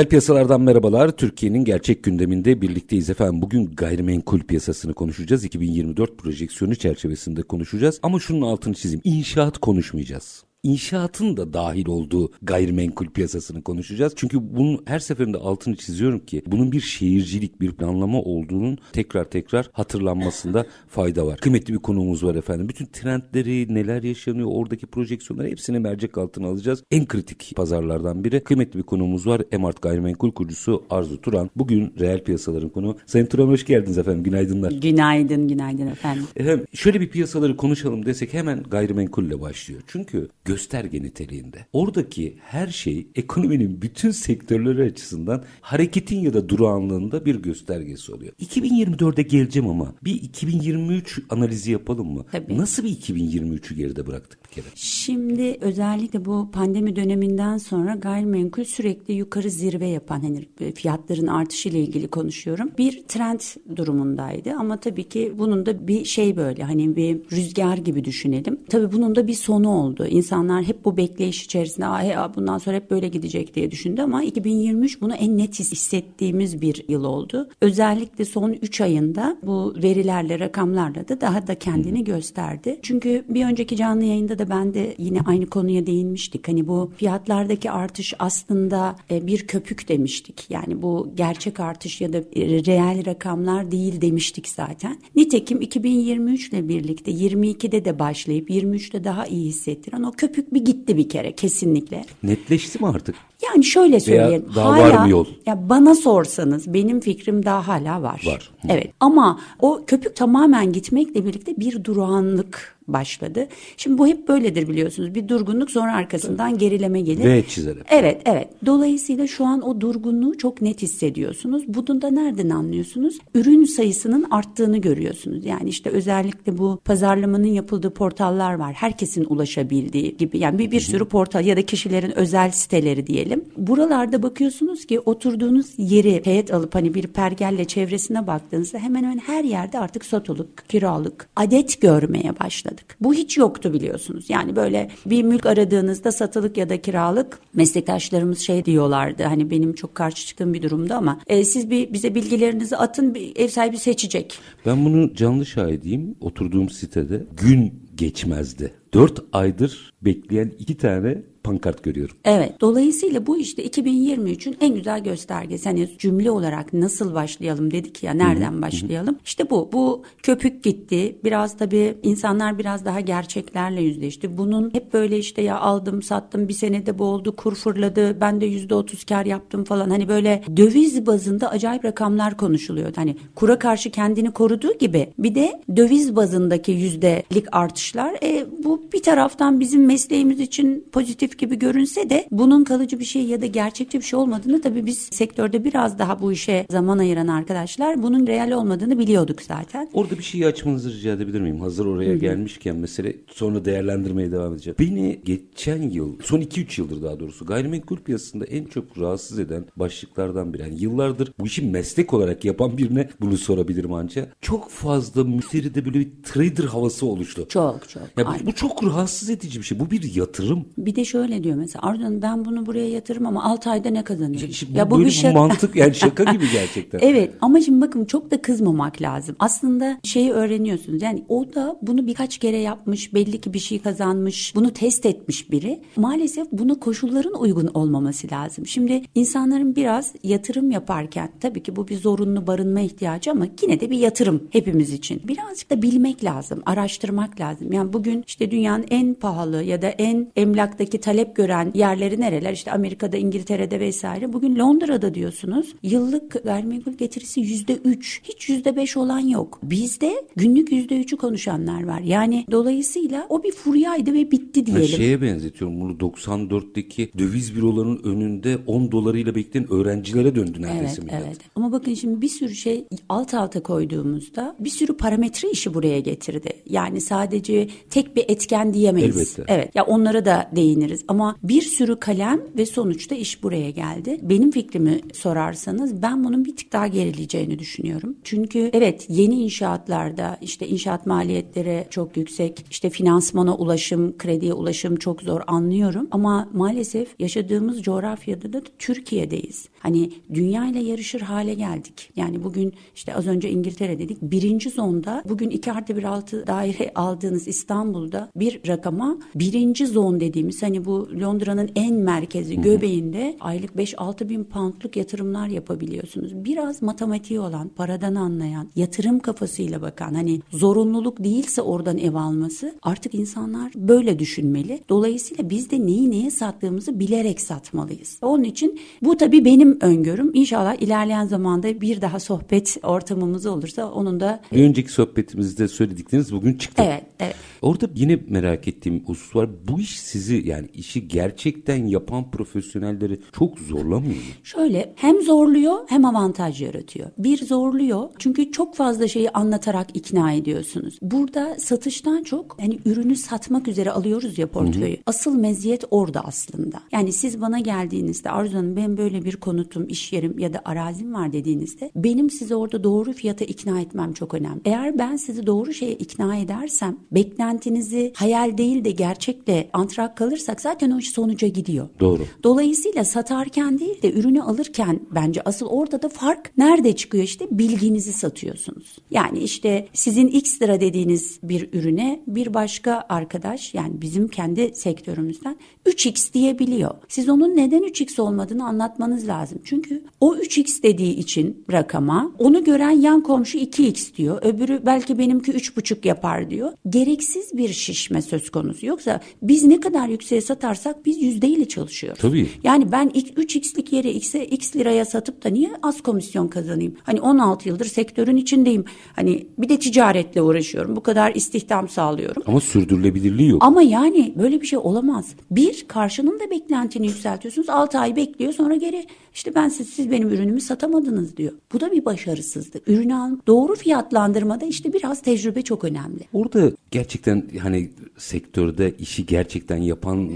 Reel piyasalardan merhabalar. Türkiye'nin gerçek gündeminde birlikteyiz efendim. Bugün gayrimenkul piyasasını konuşacağız. 2024 projeksiyonu çerçevesinde konuşacağız. Ama şunun altını çizeyim. İnşaat konuşmayacağız inşaatın da dahil olduğu gayrimenkul piyasasını konuşacağız. Çünkü bunun her seferinde altını çiziyorum ki bunun bir şehircilik, bir planlama olduğunun tekrar tekrar hatırlanmasında fayda var. Kıymetli bir konuğumuz var efendim. Bütün trendleri, neler yaşanıyor, oradaki projeksiyonları hepsini mercek altına alacağız. En kritik pazarlardan biri. Kıymetli bir konuğumuz var. Emart Gayrimenkul kurucusu Arzu Turan. Bugün reel piyasaların konu. Sayın Turan hoş geldiniz efendim. Günaydınlar. Günaydın, günaydın efendim. Efendim şöyle bir piyasaları konuşalım desek hemen gayrimenkulle başlıyor. Çünkü gösterge niteliğinde. Oradaki her şey ekonominin bütün sektörleri açısından hareketin ya da durağanlığında bir göstergesi oluyor. 2024'e geleceğim ama bir 2023 analizi yapalım mı? Tabii. Nasıl bir 2023'ü geride bıraktık kere? Şimdi özellikle bu pandemi döneminden sonra gayrimenkul sürekli yukarı zirve yapan hani fiyatların artışı ile ilgili konuşuyorum. Bir trend durumundaydı ama tabii ki bunun da bir şey böyle hani bir rüzgar gibi düşünelim. Tabii bunun da bir sonu oldu. İnsan insanlar hep bu bekleyiş içerisinde Aa, bundan sonra hep böyle gidecek diye düşündü ama 2023 bunu en net hissettiğimiz bir yıl oldu. Özellikle son 3 ayında bu verilerle rakamlarla da daha da kendini gösterdi. Çünkü bir önceki canlı yayında da ben de yine aynı konuya değinmiştik. Hani bu fiyatlardaki artış aslında e, bir köpük demiştik. Yani bu gerçek artış ya da e, reel rakamlar değil demiştik zaten. Nitekim 2023 ile birlikte 22'de de başlayıp 23'te daha iyi hissettiren o köpük bir gitti bir kere kesinlikle. Netleşti mi artık? Yani şöyle söyleyeyim. Veya daha hala, var mı yol? Ya bana sorsanız benim fikrim daha hala var. Var. Evet ama o köpük tamamen gitmekle birlikte bir durağanlık başladı. Şimdi bu hep böyledir biliyorsunuz. Bir durgunluk sonra arkasından gerileme gelir. Ve çizer hep. Evet evet. Dolayısıyla şu an o durgunluğu çok net hissediyorsunuz. Bunu da nereden anlıyorsunuz? Ürün sayısının arttığını görüyorsunuz. Yani işte özellikle bu pazarlamanın yapıldığı portallar var. Herkesin ulaşabildiği gibi. Yani bir, bir sürü portal ya da kişilerin özel siteleri diyelim. Buralarda bakıyorsunuz ki oturduğunuz yeri heyet alıp hani bir pergelle çevresine baktığınızda hemen hemen her yerde artık satılık, kiralık, adet görmeye başladı başladık. Bu hiç yoktu biliyorsunuz. Yani böyle bir mülk aradığınızda satılık ya da kiralık meslektaşlarımız şey diyorlardı. Hani benim çok karşı çıktığım bir durumda ama e, siz bir bize bilgilerinizi atın bir ev sahibi seçecek. Ben bunu canlı şahidiyim. Oturduğum sitede gün geçmezdi. Dört aydır bekleyen iki tane pankart görüyorum. Evet. Dolayısıyla bu işte 2023'ün en güzel göstergesi. Hani cümle olarak nasıl başlayalım dedik ya nereden Hı-hı. başlayalım? İşte bu. Bu köpük gitti. Biraz tabii insanlar biraz daha gerçeklerle yüzleşti. Bunun hep böyle işte ya aldım sattım bir senede bu oldu kur fırladı ben de yüzde otuz kar yaptım falan. Hani böyle döviz bazında acayip rakamlar konuşuluyor. Hani kura karşı kendini koruduğu gibi bir de döviz bazındaki yüzdelik artışlar. E, bu bir taraftan bizim mesleğimiz için pozitif pozitif gibi görünse de bunun kalıcı bir şey ya da gerçekçi bir şey olmadığını tabii biz sektörde biraz daha bu işe zaman ayıran arkadaşlar bunun real olmadığını biliyorduk zaten. Orada bir şey açmanızı rica edebilir miyim? Hazır oraya Hı-hı. gelmişken mesele sonra değerlendirmeye devam edeceğim. Beni geçen yıl, son 2-3 yıldır daha doğrusu gayrimenkul piyasasında en çok rahatsız eden başlıklardan biri. Yani yıllardır bu işi meslek olarak yapan birine bunu sorabilirim ancak. Çok fazla müşteride böyle bir trader havası oluştu. Çok çok. Ya bu, bu çok rahatsız edici bir şey. Bu bir yatırım. Bir de şöyle şöyle diyor mesela Ardan ben bunu buraya yatırım ama 6 ayda ne kazanıyorum? Şimdi ya bu, bir şaka. mantık yani şaka gibi gerçekten. evet ama şimdi bakın çok da kızmamak lazım. Aslında şeyi öğreniyorsunuz yani o da bunu birkaç kere yapmış belli ki bir şey kazanmış bunu test etmiş biri. Maalesef buna koşulların uygun olmaması lazım. Şimdi insanların biraz yatırım yaparken tabii ki bu bir zorunlu barınma ihtiyacı ama yine de bir yatırım hepimiz için. Birazcık da bilmek lazım, araştırmak lazım. Yani bugün işte dünyanın en pahalı ya da en emlaktaki talep gören yerleri nereler? İşte Amerika'da, İngiltere'de vesaire. Bugün Londra'da diyorsunuz. Yıllık gayrimenkul getirisi yüzde üç. Hiç yüzde beş olan yok. Bizde günlük yüzde üçü konuşanlar var. Yani dolayısıyla o bir furyaydı ve bitti diyelim. Ben şeye benzetiyorum bunu 94'teki döviz bürolarının önünde 10 dolarıyla bekleyen öğrencilere döndü neredeyse Evet, millet. evet. Ama bakın şimdi bir sürü şey alt alta koyduğumuzda bir sürü parametre işi buraya getirdi. Yani sadece tek bir etken diyemeyiz. Elbette. Evet. Ya onlara da değiniriz ama bir sürü kalem ve sonuçta iş buraya geldi. Benim fikrimi sorarsanız ben bunun bir tık daha gerileyeceğini düşünüyorum. Çünkü evet yeni inşaatlarda işte inşaat maliyetleri çok yüksek. işte finansmana ulaşım, krediye ulaşım çok zor anlıyorum. Ama maalesef yaşadığımız coğrafyada da Türkiye'deyiz. Hani dünya ile yarışır hale geldik. Yani bugün işte az önce İngiltere dedik. Birinci zonda bugün 2 artı 1 altı daire aldığınız İstanbul'da bir rakama birinci zon dediğimiz hani bu Londra'nın en merkezi göbeğinde aylık 5-6 bin poundluk yatırımlar yapabiliyorsunuz. Biraz matematiği olan, paradan anlayan, yatırım kafasıyla bakan hani zorunluluk değilse oradan ev alması artık insanlar böyle düşünmeli. Dolayısıyla biz de neyi neye sattığımızı bilerek satmalıyız. Onun için bu tabii benim öngörüm. İnşallah ilerleyen zamanda bir daha sohbet ortamımız olursa onun da Bir önceki sohbetimizde söyledikleriniz bugün çıktı. evet evet Orada yine merak ettiğim husus var. Bu iş sizi yani işi gerçekten yapan profesyonelleri çok zorlamıyor mu? Şöyle hem zorluyor hem avantaj yaratıyor. Bir zorluyor çünkü çok fazla şeyi anlatarak ikna ediyorsunuz. Burada satıştan çok hani ürünü satmak üzere alıyoruz ya portföyü. Asıl meziyet orada aslında. Yani siz bana geldiğinizde Arzu Hanım ben böyle bir konutum, iş yerim ya da arazim var dediğinizde benim sizi orada doğru fiyata ikna etmem çok önemli. Eğer ben sizi doğru şeye ikna edersem beklentinizi hayal değil de gerçekle antrak kalırsak zaten o sonuca gidiyor. Doğru. Dolayısıyla satarken değil de ürünü alırken bence asıl orada da fark nerede çıkıyor işte bilginizi satıyorsunuz. Yani işte sizin X lira dediğiniz bir ürüne bir başka arkadaş yani bizim kendi sektörümüzden 3X diyebiliyor. Siz onun neden 3X olmadığını anlatmanız lazım. Çünkü o 3X dediği için rakama onu gören yan komşu 2X diyor. Öbürü belki benimki 3,5 yapar diyor. Gereksiz bir şişme söz konusu. Yoksa biz ne kadar yükseğe satarsak biz yüzdeyle çalışıyoruz. Tabii. Yani ben 3x'lik yere x'e x liraya satıp da niye az komisyon kazanayım? Hani 16 yıldır sektörün içindeyim. Hani bir de ticaretle uğraşıyorum. Bu kadar istihdam sağlıyorum. Ama sürdürülebilirliği yok. Ama yani böyle bir şey olamaz. Bir, karşının da beklentini yükseltiyorsunuz. 6 ay bekliyor sonra geri işte ben siz, siz benim ürünümü satamadınız diyor. Bu da bir başarısızlık. Ürünü al, doğru fiyatlandırmada işte biraz tecrübe çok önemli. Orada gerçekten hani sektörde işi gerçekten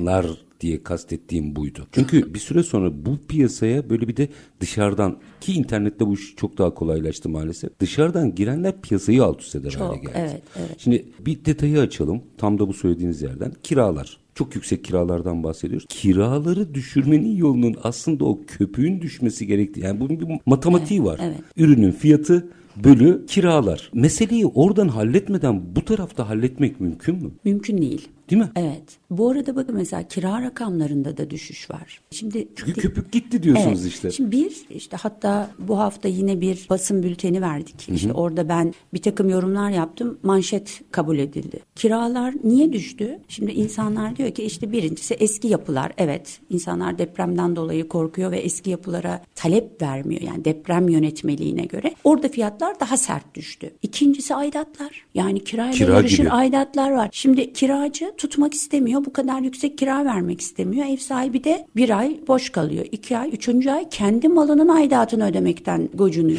yapanlar diye kastettiğim buydu. Çünkü bir süre sonra bu piyasaya böyle bir de dışarıdan ki internette bu iş çok daha kolaylaştı maalesef. Dışarıdan girenler piyasayı alt üst eder hale geldi. evet, evet. Şimdi bir detayı açalım. Tam da bu söylediğiniz yerden. Kiralar. Çok yüksek kiralardan bahsediyoruz. Kiraları düşürmenin yolunun aslında o köpüğün düşmesi gerektiği. Yani bunun bir matematiği var. evet. Ürünün fiyatı bölü kiralar. Meseleyi oradan halletmeden bu tarafta halletmek mümkün mü? Mümkün değil. Değil mi? Evet. Bu arada bakın mesela kira rakamlarında da düşüş var. Şimdi Çünkü köpük gitti diyorsunuz Evet. işte. Şimdi bir işte hatta bu hafta yine bir basın bülteni verdik. İşte orada ben bir takım yorumlar yaptım. Manşet kabul edildi. Kiralar niye düştü? Şimdi insanlar diyor ki işte birincisi eski yapılar. Evet insanlar depremden dolayı korkuyor ve eski yapılara talep vermiyor. Yani deprem yönetmeliğine göre. Orada fiyatlar daha sert düştü. İkincisi aidatlar. Yani kirayla Kira yarışır gibi. aidatlar var. Şimdi kiracı tutmak istemiyor. Bu kadar yüksek kira vermek istemiyor. Ev sahibi de bir ay boş kalıyor. iki ay, üçüncü ay kendi malının aidatını ödemekten gocunuyor.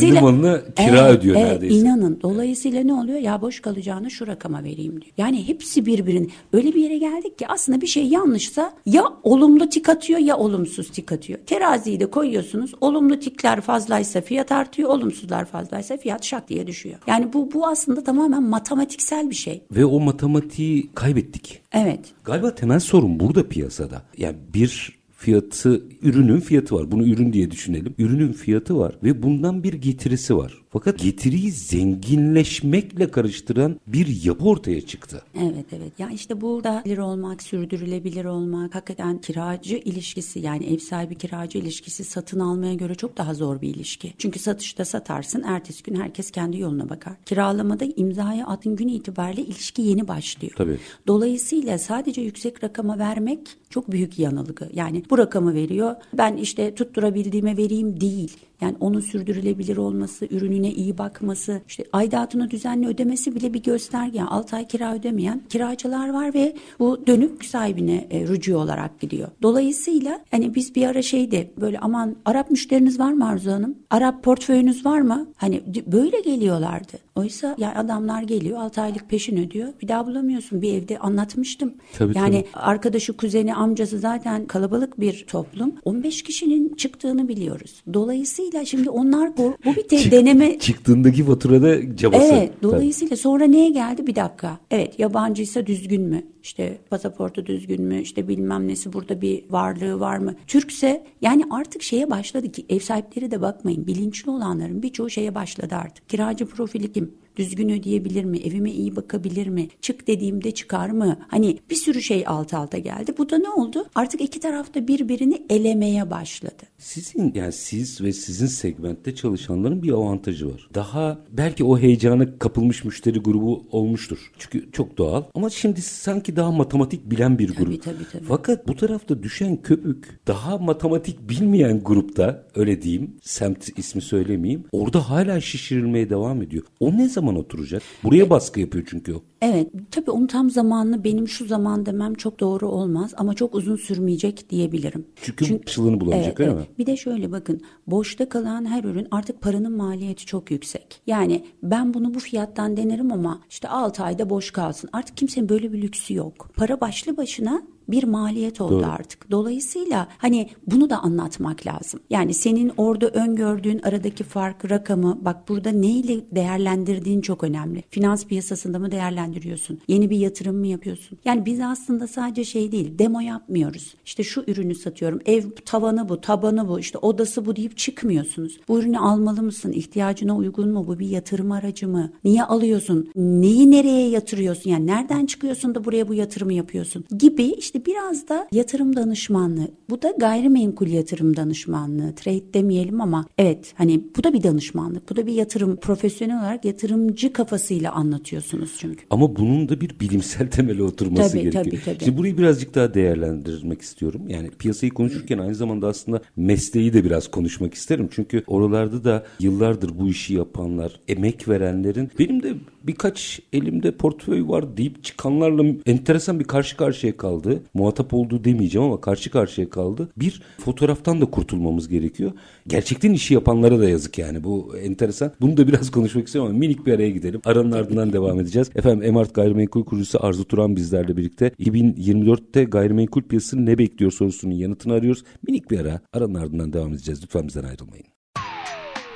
kendi malına kira ödüyor neredeyse. inanın. Dolayısıyla ne oluyor? Ya boş kalacağını şu rakama vereyim diyor. Yani hepsi birbirinin öyle bir yere geldik ki aslında bir şey yanlışsa ya olumlu tik atıyor ya olumsuz tik atıyor. Teraziyi de koyuyorsunuz. Olumlu tikler fazlaysa fiyat artıyor. Olumsuzlar fazlaysa fiyat şak diye düşüyor. Yani bu bu aslında tamamen matematiksel bir şey. Ve o matematiği kaybettik. Evet. Galiba temel sorun burada piyasada. Yani bir fiyatı, ürünün fiyatı var. Bunu ürün diye düşünelim. Ürünün fiyatı var ve bundan bir getirisi var. Fakat getiriyi zenginleşmekle karıştıran bir yapı ortaya çıktı. Evet evet. Ya işte burada gelir olmak, sürdürülebilir olmak, hakikaten kiracı ilişkisi yani ev sahibi kiracı ilişkisi satın almaya göre çok daha zor bir ilişki. Çünkü satışta satarsın, ertesi gün herkes kendi yoluna bakar. Kiralamada imzaya attığın gün itibariyle ilişki yeni başlıyor. Tabii. Dolayısıyla sadece yüksek rakama vermek çok büyük yanılgı. Yani bu rakamı veriyor. Ben işte tutturabildiğime vereyim değil. Yani onun sürdürülebilir olması, ürününe iyi bakması, işte aidatını düzenli ödemesi bile bir gösterge. Yani 6 ay kira ödemeyen kiracılar var ve bu dönük sahibine e, rücu olarak gidiyor. Dolayısıyla hani biz bir ara şeydi böyle aman Arap müşteriniz var mı Arzu Hanım? Arap portföyünüz var mı? Hani böyle geliyorlardı. Oysa yani adamlar geliyor 6 aylık peşin ödüyor. Bir daha bulamıyorsun. Bir evde anlatmıştım. Tabii, yani tabii. arkadaşı, kuzeni, amcası zaten kalabalık bir toplum. 15 kişinin çıktığını biliyoruz. Dolayısıyla şimdi onlar bu, bu bir te- deneme Çıktığındaki faturada cabası. Evet. Dolayısıyla sonra neye geldi? Bir dakika. Evet yabancıysa düzgün mü? İşte pasaportu düzgün mü? İşte bilmem nesi burada bir varlığı var mı? Türkse yani artık şeye başladı ki ev sahipleri de bakmayın. Bilinçli olanların birçoğu şeye başladı artık. Kiracı profili kim? Düzgün ödeyebilir mi? Evime iyi bakabilir mi? Çık dediğimde çıkar mı? Hani bir sürü şey alt alta geldi. Bu da ne oldu? Artık iki tarafta birbirini elemeye başladı. Sizin yani siz ve sizin segmentte çalışanların bir avantajı var. Daha belki o heyecana kapılmış müşteri grubu olmuştur. Çünkü çok doğal. Ama şimdi sanki daha matematik bilen bir grup. Tabii, tabii, tabii. Fakat bu tarafta düşen köpük daha matematik bilmeyen grupta öyle diyeyim semt ismi söylemeyeyim. Orada hala şişirilmeye devam ediyor. O ne zaman oturacak? Buraya baskı yapıyor çünkü o. Evet tabii onun tam zamanını benim şu zaman demem çok doğru olmaz ama çok uzun sürmeyecek diyebilirim. Çünkü karşılığını bulamayacak, öyle mi? Bir de şöyle bakın boşta kalan her ürün artık paranın maliyeti çok yüksek. Yani ben bunu bu fiyattan denerim ama işte 6 ayda boş kalsın. Artık kimsenin böyle bir lüksü yok. Para başlı başına bir maliyet oldu Doğru. artık. Dolayısıyla hani bunu da anlatmak lazım. Yani senin orada öngördüğün aradaki fark rakamı bak burada neyle değerlendirdiğin çok önemli. Finans piyasasında mı değerlendiriyorsun? Yeni bir yatırım mı yapıyorsun? Yani biz aslında sadece şey değil demo yapmıyoruz. İşte şu ürünü satıyorum. Ev tavanı bu, tabanı bu, işte odası bu deyip çıkmıyorsunuz. Bu ürünü almalı mısın? İhtiyacına uygun mu? Bu bir yatırım aracı mı? Niye alıyorsun? Neyi nereye yatırıyorsun? Yani nereden çıkıyorsun da buraya bu yatırımı yapıyorsun? Gibi işte biraz da yatırım danışmanlığı. Bu da gayrimenkul yatırım danışmanlığı. Trade demeyelim ama evet hani bu da bir danışmanlık. Bu da bir yatırım. Profesyonel olarak yatırımcı kafasıyla anlatıyorsunuz çünkü. Ama bunun da bir bilimsel temeli oturması Tabii, gerekiyor. tabii, tabii. Şimdi burayı birazcık daha değerlendirmek istiyorum. Yani piyasayı konuşurken aynı zamanda aslında mesleği de biraz konuşmak isterim. Çünkü oralarda da yıllardır bu işi yapanlar, emek verenlerin benim de birkaç elimde portföy var deyip çıkanlarla enteresan bir karşı karşıya kaldı. Muhatap olduğu demeyeceğim ama karşı karşıya kaldı. Bir fotoğraftan da kurtulmamız gerekiyor. Gerçekten işi yapanlara da yazık yani. Bu enteresan. Bunu da biraz konuşmak istiyorum ama minik bir araya gidelim. Aranın ardından devam edeceğiz. Efendim Emart Gayrimenkul kurucusu Arzu Turan bizlerle birlikte 2024'te gayrimenkul piyasası ne bekliyor sorusunun yanıtını arıyoruz. Minik bir ara. Aranın ardından devam edeceğiz. Lütfen bizden ayrılmayın.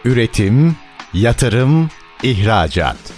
Üretim, yatırım, ihracat.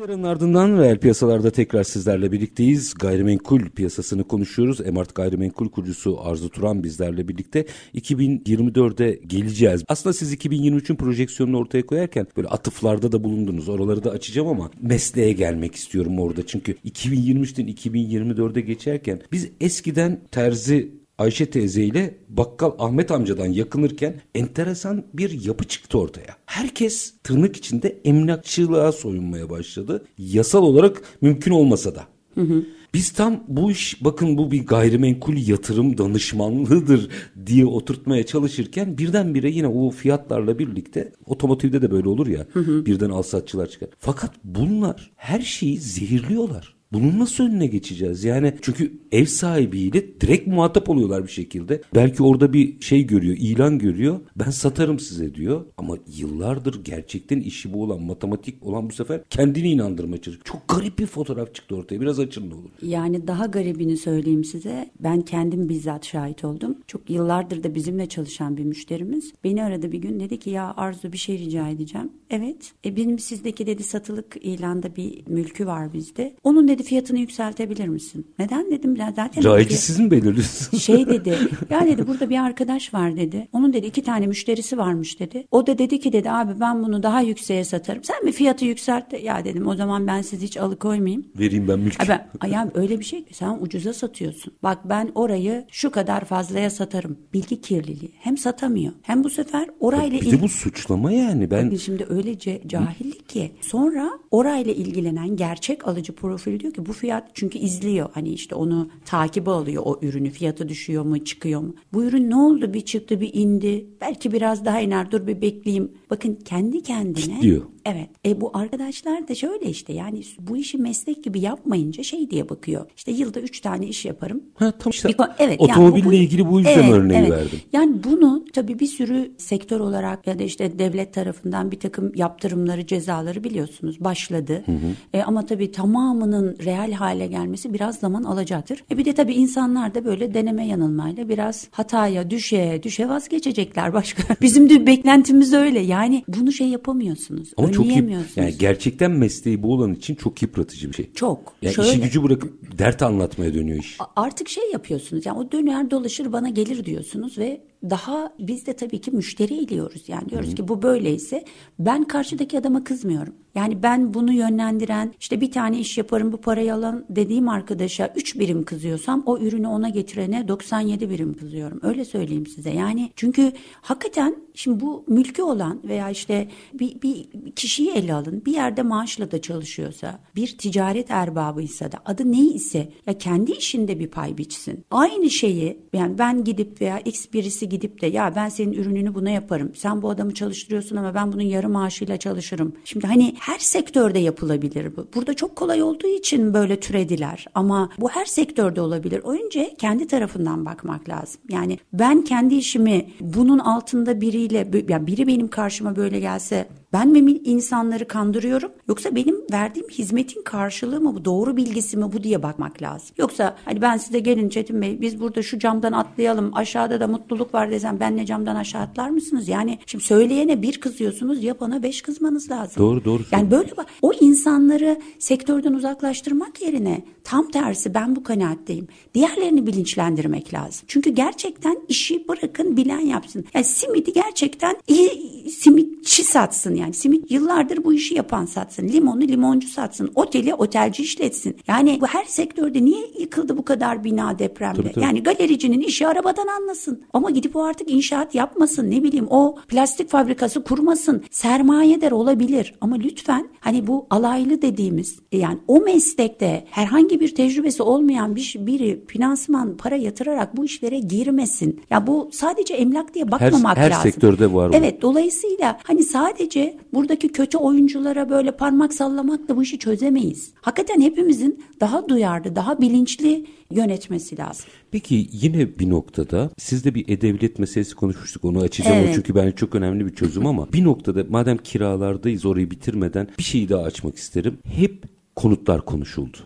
bir aranın ardından reel piyasalarda tekrar sizlerle birlikteyiz. Gayrimenkul piyasasını konuşuyoruz. Emart Gayrimenkul kurucusu Arzu Turan bizlerle birlikte 2024'e geleceğiz. Aslında siz 2023'ün projeksiyonunu ortaya koyarken böyle atıflarda da bulundunuz. Oraları da açacağım ama mesleğe gelmek istiyorum orada. Çünkü 2023'ten 2024'e geçerken biz eskiden terzi Ayşe teyze ile bakkal Ahmet amcadan yakınırken enteresan bir yapı çıktı ortaya. Herkes tırnak içinde emlakçılığa soyunmaya başladı. Yasal olarak mümkün olmasa da. Biz tam bu iş bakın bu bir gayrimenkul yatırım danışmanlığıdır diye oturtmaya çalışırken birdenbire yine o fiyatlarla birlikte otomotivde de böyle olur ya birden al satçılar çıkar. Fakat bunlar her şeyi zehirliyorlar. Bunun nasıl önüne geçeceğiz? Yani çünkü ev sahibiyle direkt muhatap oluyorlar bir şekilde. Belki orada bir şey görüyor, ilan görüyor. Ben satarım size diyor. Ama yıllardır gerçekten işi bu olan, matematik olan bu sefer kendini inandırmaya çalışıyor. Çok garip bir fotoğraf çıktı ortaya. Biraz açın ne olur. Yani daha garibini söyleyeyim size. Ben kendim bizzat şahit oldum. Çok yıllardır da bizimle çalışan bir müşterimiz. Beni aradı bir gün dedi ki ya Arzu bir şey rica edeceğim. Evet. E benim sizdeki dedi satılık ilanda bir mülkü var bizde. Onun dedi fiyatını yükseltebilir misin? Neden dedim ya zaten. Rayici siz mi belirliyorsunuz? Şey dedi ya dedi burada bir arkadaş var dedi. Onun dedi iki tane müşterisi varmış dedi. O da dedi ki dedi abi ben bunu daha yükseğe satarım. Sen mi fiyatı yükselt? Ya dedim o zaman ben sizi hiç alıkoymayayım. Vereyim ben mülkü. Ha ben, ya öyle bir şey ki sen ucuza satıyorsun. Bak ben orayı şu kadar fazlaya satarım. Bilgi kirliliği. Hem satamıyor hem bu sefer orayla bir de bu suçlama yani. Ben şimdi öylece cahillik ki. Sonra orayla ilgilenen gerçek alıcı profili diyor ki bu fiyat çünkü izliyor. Hani işte onu takibe alıyor o ürünü. Fiyatı düşüyor mu çıkıyor mu? Bu ürün ne oldu bir çıktı bir indi. Belki biraz daha iner dur bir bekleyeyim. Bakın kendi kendine. Diyor. Evet. E bu arkadaşlar da şöyle işte yani bu işi meslek gibi yapmayınca şey diye bakıyor. İşte yılda üç tane iş yaparım. Ha, tam işte Bir evet, otomobille yani bu- ilgili bu yüzden Evet, örneği evet. verdim. Yani bunu tabii bir sürü sektör olarak ya da işte devlet tarafından bir takım yaptırımları, cezaları biliyorsunuz başladı. E, ama tabii tamamının real hale gelmesi biraz zaman alacaktır. E bir de tabii insanlar da böyle deneme yanılmayla biraz hataya, düşe, düşe vazgeçecekler başka. Bizim de beklentimiz öyle. Yani bunu şey yapamıyorsunuz. Ama çok önleyemiyorsunuz. yani gerçekten mesleği bu olan için çok yıpratıcı bir şey. Çok. Yani Şöyle- işi gücü bırakıp dert anlatmaya dönüyor iş. artık şey yapıyorsunuz yani o döner dolaşır bana gelir diyorsunuz ve daha biz de tabii ki müşteri eliyoruz yani diyoruz ki bu böyleyse ben karşıdaki adama kızmıyorum. Yani ben bunu yönlendiren işte bir tane iş yaparım bu parayı alan dediğim arkadaşa 3 birim kızıyorsam o ürünü ona getirene 97 birim kızıyorum. Öyle söyleyeyim size. Yani çünkü hakikaten şimdi bu mülkü olan veya işte bir, bir kişiyi ele alın. Bir yerde maaşla da çalışıyorsa, bir ticaret erbabıysa da adı ne ise ya kendi işinde bir pay biçsin. Aynı şeyi yani ben gidip veya X birisi gidip de ya ben senin ürününü buna yaparım. Sen bu adamı çalıştırıyorsun ama ben bunun yarı maaşıyla çalışırım. Şimdi hani her sektörde yapılabilir bu. Burada çok kolay olduğu için böyle türediler ama bu her sektörde olabilir. Önce kendi tarafından bakmak lazım. Yani ben kendi işimi bunun altında biriyle yani biri benim karşıma böyle gelse ben mi insanları kandırıyorum yoksa benim verdiğim hizmetin karşılığı mı bu doğru bilgisi mi bu diye bakmak lazım. Yoksa hani ben size gelin Çetin Bey biz burada şu camdan atlayalım aşağıda da mutluluk var desem benle camdan aşağı atlar mısınız? Yani şimdi söyleyene bir kızıyorsunuz ya bana beş kızmanız lazım. Doğru, doğru Yani böyle o insanları sektörden uzaklaştırmak yerine tam tersi ben bu kanaatteyim. Diğerlerini bilinçlendirmek lazım. Çünkü gerçekten işi bırakın bilen yapsın. Yani simidi gerçekten iyi simitçi satsın yani. Simit yıllardır bu işi yapan satsın. Limonu limoncu satsın. Oteli otelci işletsin. Yani bu her sektörde niye yıkıldı bu kadar bina depremde? Tabii, tabii. Yani galericinin işi arabadan anlasın. Ama gidip o artık inşaat yapmasın. Ne bileyim o plastik fabrikası kurmasın. Sermayedar olabilir. Ama lütfen hani bu alaylı dediğimiz yani o meslekte herhangi bir tecrübesi olmayan bir biri finansman para yatırarak bu işlere girmesin. Ya bu sadece emlak diye bakmamak her lazım. sektörde var bu. Evet dolayısıyla hani sadece buradaki kötü oyunculara böyle parmak sallamakla bu işi çözemeyiz. Hakikaten hepimizin daha duyarlı, daha bilinçli yönetmesi lazım. Peki yine bir noktada siz de bir e-devlet meselesi konuşmuştuk onu açacağım o Evet. çünkü bence çok önemli bir çözüm ama bir noktada madem kiralardayız orayı bitirmeden bir şeyi daha açmak isterim. Hep konutlar konuşuldu.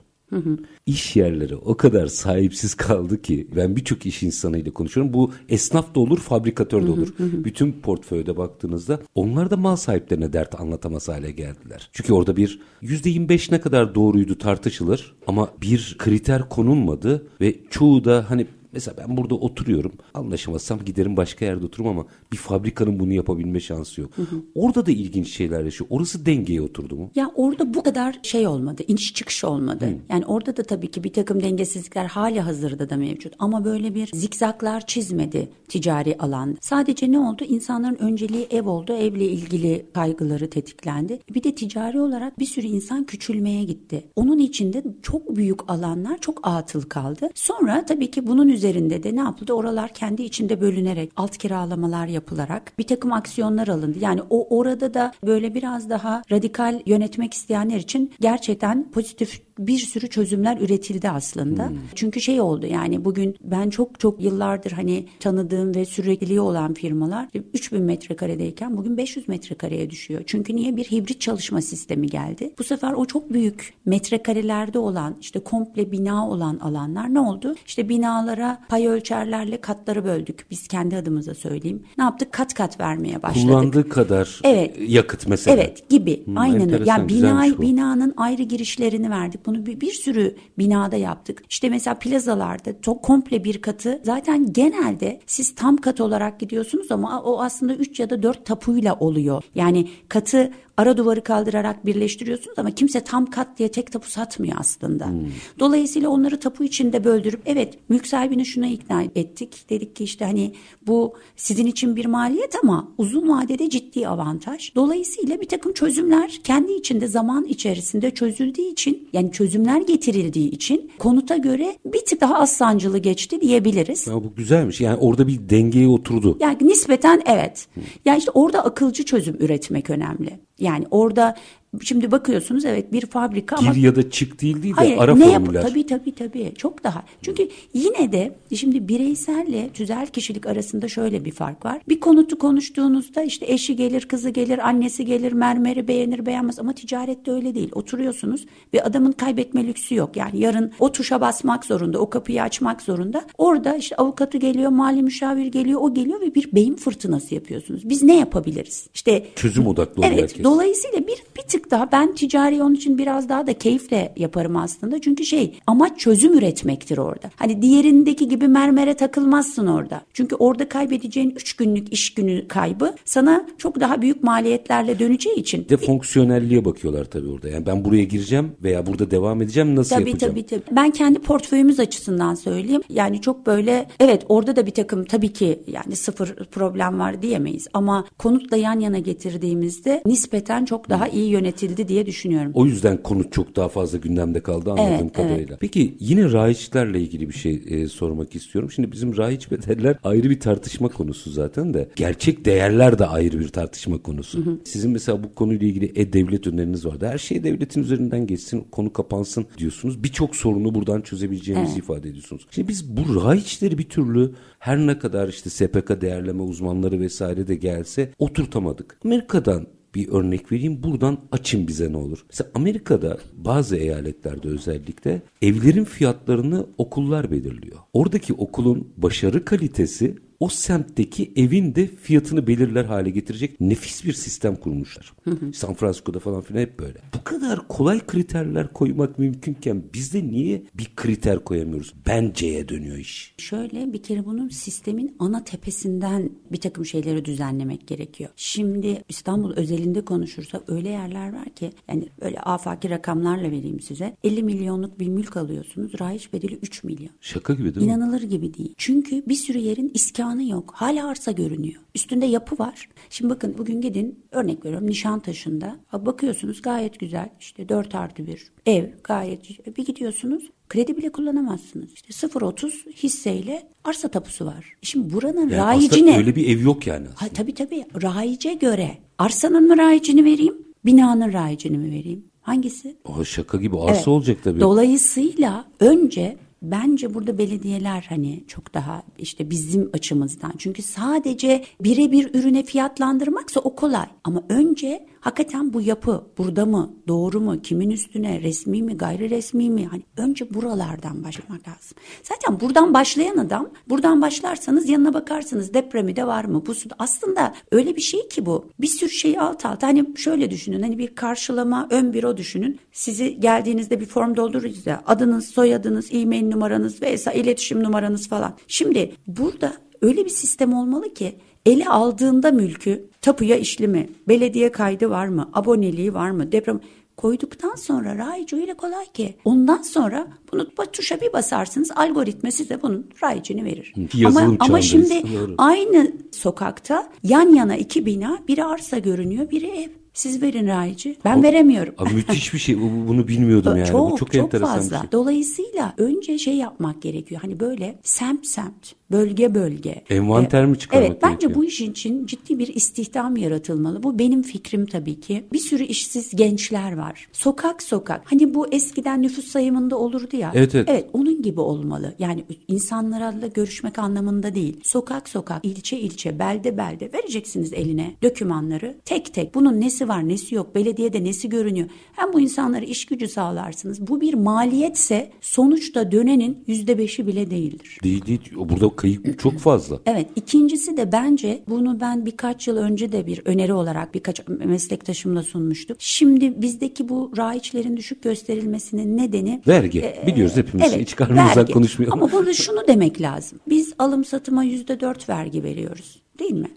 İş yerleri o kadar sahipsiz kaldı ki ben birçok iş insanıyla konuşuyorum. Bu esnaf da olur, fabrikatör de olur. Bütün portföyde baktığınızda onlar da mal sahiplerine dert anlatamaz hale geldiler. Çünkü orada bir %25 ne kadar doğruydu tartışılır ama bir kriter konulmadı ve çoğu da hani Mesela ben burada oturuyorum. Anlaşamazsam giderim başka yerde otururum ama bir fabrikanın bunu yapabilme şansı yok. Orada da ilginç şeyler yaşıyor. Orası dengeye oturdu mu? Ya orada bu kadar şey olmadı, iniş çıkış olmadı. Yani orada da tabii ki bir takım dengesizlikler hali hazırda da mevcut. Ama böyle bir zikzaklar çizmedi ticari alanda. Sadece ne oldu? İnsanların önceliği ev oldu. Evle ilgili kaygıları tetiklendi. Bir de ticari olarak bir sürü insan küçülmeye gitti. Onun içinde çok büyük alanlar çok atıl kaldı. Sonra tabii ki bunun üzerinde de ne yapıldı? Oralar kendi içinde bölünerek, alt kiralamalar yapılarak bir takım aksiyonlar alındı. Yani o orada da böyle biraz daha radikal yönetmek isteyenler için gerçekten pozitif bir sürü çözümler üretildi aslında. Hmm. Çünkü şey oldu yani bugün ben çok çok yıllardır hani tanıdığım ve sürekliliği olan firmalar 3000 metrekaredeyken bugün 500 metrekareye düşüyor. Çünkü niye bir hibrit çalışma sistemi geldi. Bu sefer o çok büyük metrekarelerde olan işte komple bina olan alanlar ne oldu? İşte binalara pay ölçerlerle katları böldük. Biz kendi adımıza söyleyeyim. Ne yaptık? Kat kat vermeye başladık. Kullandığı kadar evet. yakıt mesela. Evet gibi. Hmm, Aynen öyle. Yani bina, binanın ayrı girişlerini verdik. Bunu bir, bir sürü binada yaptık. İşte mesela plazalarda çok komple bir katı zaten genelde siz tam kat olarak gidiyorsunuz ama o aslında 3 ya da 4 tapuyla oluyor. Yani katı ara duvarı kaldırarak birleştiriyorsunuz ama kimse tam kat diye tek tapu satmıyor aslında. Hmm. Dolayısıyla onları tapu içinde böldürüp evet mülk sahibini şuna ikna ettik. Dedik ki işte hani bu sizin için bir maliyet ama uzun vadede ciddi avantaj. Dolayısıyla bir takım çözümler kendi içinde zaman içerisinde çözüldüğü için yani çözümler getirildiği için konuta göre bir tık daha az sancılı geçti diyebiliriz. Ya bu güzelmiş. Yani orada bir dengeye oturdu. Yani nispeten evet. Yani işte orada akılcı çözüm üretmek önemli. Yani orada Şimdi bakıyorsunuz evet bir fabrika ama... Gir ya da çık değil değil de hayır, ara ne formüller. Yap, tabii tabii tabii çok daha. Çünkü yine de şimdi bireyselle tüzel kişilik arasında şöyle bir fark var. Bir konutu konuştuğunuzda işte eşi gelir, kızı gelir, annesi gelir, mermeri beğenir beğenmez ama ticarette öyle değil. Oturuyorsunuz ve adamın kaybetme lüksü yok. Yani yarın o tuşa basmak zorunda, o kapıyı açmak zorunda. Orada işte avukatı geliyor, mali müşavir geliyor, o geliyor ve bir beyin fırtınası yapıyorsunuz. Biz ne yapabiliriz? İşte çözüm odaklı evet, herkes. Dolayısıyla bir bir tık tık daha ben ticari onun için biraz daha da keyifle yaparım aslında. Çünkü şey amaç çözüm üretmektir orada. Hani diğerindeki gibi mermere takılmazsın orada. Çünkü orada kaybedeceğin 3 günlük iş günü kaybı sana çok daha büyük maliyetlerle döneceği için. De fonksiyonelliğe bakıyorlar tabii orada. Yani ben buraya gireceğim veya burada devam edeceğim nasıl tabii, yapacağım? Tabii tabii. Ben kendi portföyümüz açısından söyleyeyim. Yani çok böyle evet orada da bir takım tabii ki yani sıfır problem var diyemeyiz. Ama konutla yan yana getirdiğimizde nispeten çok daha iyi yönetim üretildi diye düşünüyorum. O yüzden konu çok daha fazla gündemde kaldı anladığım evet, kadarıyla. Evet. Peki yine rahiçlerle ilgili bir şey e, sormak istiyorum. Şimdi bizim rahiç bedeller ayrı bir tartışma konusu zaten de. Gerçek değerler de ayrı bir tartışma konusu. Hı hı. Sizin mesela bu konuyla ilgili e-devlet öneriniz vardı. Her şey devletin üzerinden geçsin, konu kapansın diyorsunuz. Birçok sorunu buradan çözebileceğinizi evet. ifade ediyorsunuz. Şimdi biz bu rahiçleri bir türlü her ne kadar işte SPK değerleme uzmanları vesaire de gelse oturtamadık. Amerika'dan bir örnek vereyim. Buradan açın bize ne olur. Mesela Amerika'da bazı eyaletlerde özellikle evlerin fiyatlarını okullar belirliyor. Oradaki okulun başarı kalitesi o semtteki evin de fiyatını belirler hale getirecek nefis bir sistem kurmuşlar. San Francisco'da falan filan hep böyle. Bu kadar kolay kriterler koymak mümkünken bizde niye bir kriter koyamıyoruz? Bence'ye dönüyor iş. Şöyle bir kere bunun sistemin ana tepesinden bir takım şeyleri düzenlemek gerekiyor. Şimdi İstanbul özelinde konuşursak öyle yerler var ki yani böyle afaki rakamlarla vereyim size. 50 milyonluk bir mülk alıyorsunuz. Rahiç bedeli 3 milyon. Şaka gibi değil mi? İnanılır gibi değil. Çünkü bir sürü yerin iskanı imkanı yok. Hala arsa görünüyor. Üstünde yapı var. Şimdi bakın bugün gidin örnek veriyorum Nişantaşı'nda. Bakıyorsunuz gayet güzel işte 4 artı bir ev gayet bir gidiyorsunuz kredi bile kullanamazsınız. İşte 0.30 hisseyle arsa tapusu var. Şimdi buranın yani rayici ne? öyle bir ev yok yani. Ha, tabii tabii rayice göre arsanın mı rayicini vereyim binanın rayicini mi vereyim? Hangisi? O şaka gibi arsa evet. olacak tabii. Dolayısıyla önce Bence burada belediyeler hani çok daha işte bizim açımızdan. Çünkü sadece birebir ürüne fiyatlandırmaksa o kolay. Ama önce hakikaten bu yapı burada mı, doğru mu, kimin üstüne, resmi mi, gayri resmi mi? Hani önce buralardan başlamak lazım. Zaten buradan başlayan adam, buradan başlarsanız yanına bakarsınız depremi de var mı? Bu aslında öyle bir şey ki bu. Bir sürü şey alt alta. Hani şöyle düşünün, hani bir karşılama ön büro düşünün. Sizi geldiğinizde bir form doldururuz ya. Adınız, soyadınız, e-mail numaranız vesaire iletişim numaranız falan. Şimdi burada öyle bir sistem olmalı ki ele aldığında mülkü tapuya işlemi, belediye kaydı var mı, aboneliği var mı, deprem koyduktan sonra raici öyle kolay ki. Ondan sonra bunu tuşa bir basarsınız algoritma size bunun raicini verir. Yazılım ama, ama şimdi aynı sokakta yan yana iki bina biri arsa görünüyor biri ev. Siz verin rayici. Ben o, veremiyorum. Abi müthiş bir şey. Bunu bilmiyordum yani. Çok, Bu çok, çok enteresan fazla. bir şey. Dolayısıyla önce şey yapmak gerekiyor. Hani böyle semt semt bölge bölge. Envanter mi çıkarmak Evet bence gerekiyor? bu işin için ciddi bir istihdam yaratılmalı. Bu benim fikrim tabii ki. Bir sürü işsiz gençler var. Sokak sokak. Hani bu eskiden nüfus sayımında olurdu ya. Evet, evet. Evet onun gibi olmalı. Yani insanlarla görüşmek anlamında değil. Sokak sokak, ilçe ilçe, belde belde vereceksiniz eline dokümanları. Tek tek bunun nesi var nesi yok, belediyede nesi görünüyor. Hem bu insanlara iş gücü sağlarsınız. Bu bir maliyetse sonuçta dönenin yüzde beşi bile değildir. Değil değil. Burada kayıp çok fazla. Evet ikincisi de bence bunu ben birkaç yıl önce de bir öneri olarak birkaç meslektaşımla sunmuştum. Şimdi bizdeki bu raiçlerin düşük gösterilmesinin nedeni Vergi. e, Biliyoruz hepimiz. Evet, Hiç karnımızdan konuşmayalım. Ama burada şunu demek lazım. Biz alım satıma yüzde dört vergi veriyoruz. Değil mi?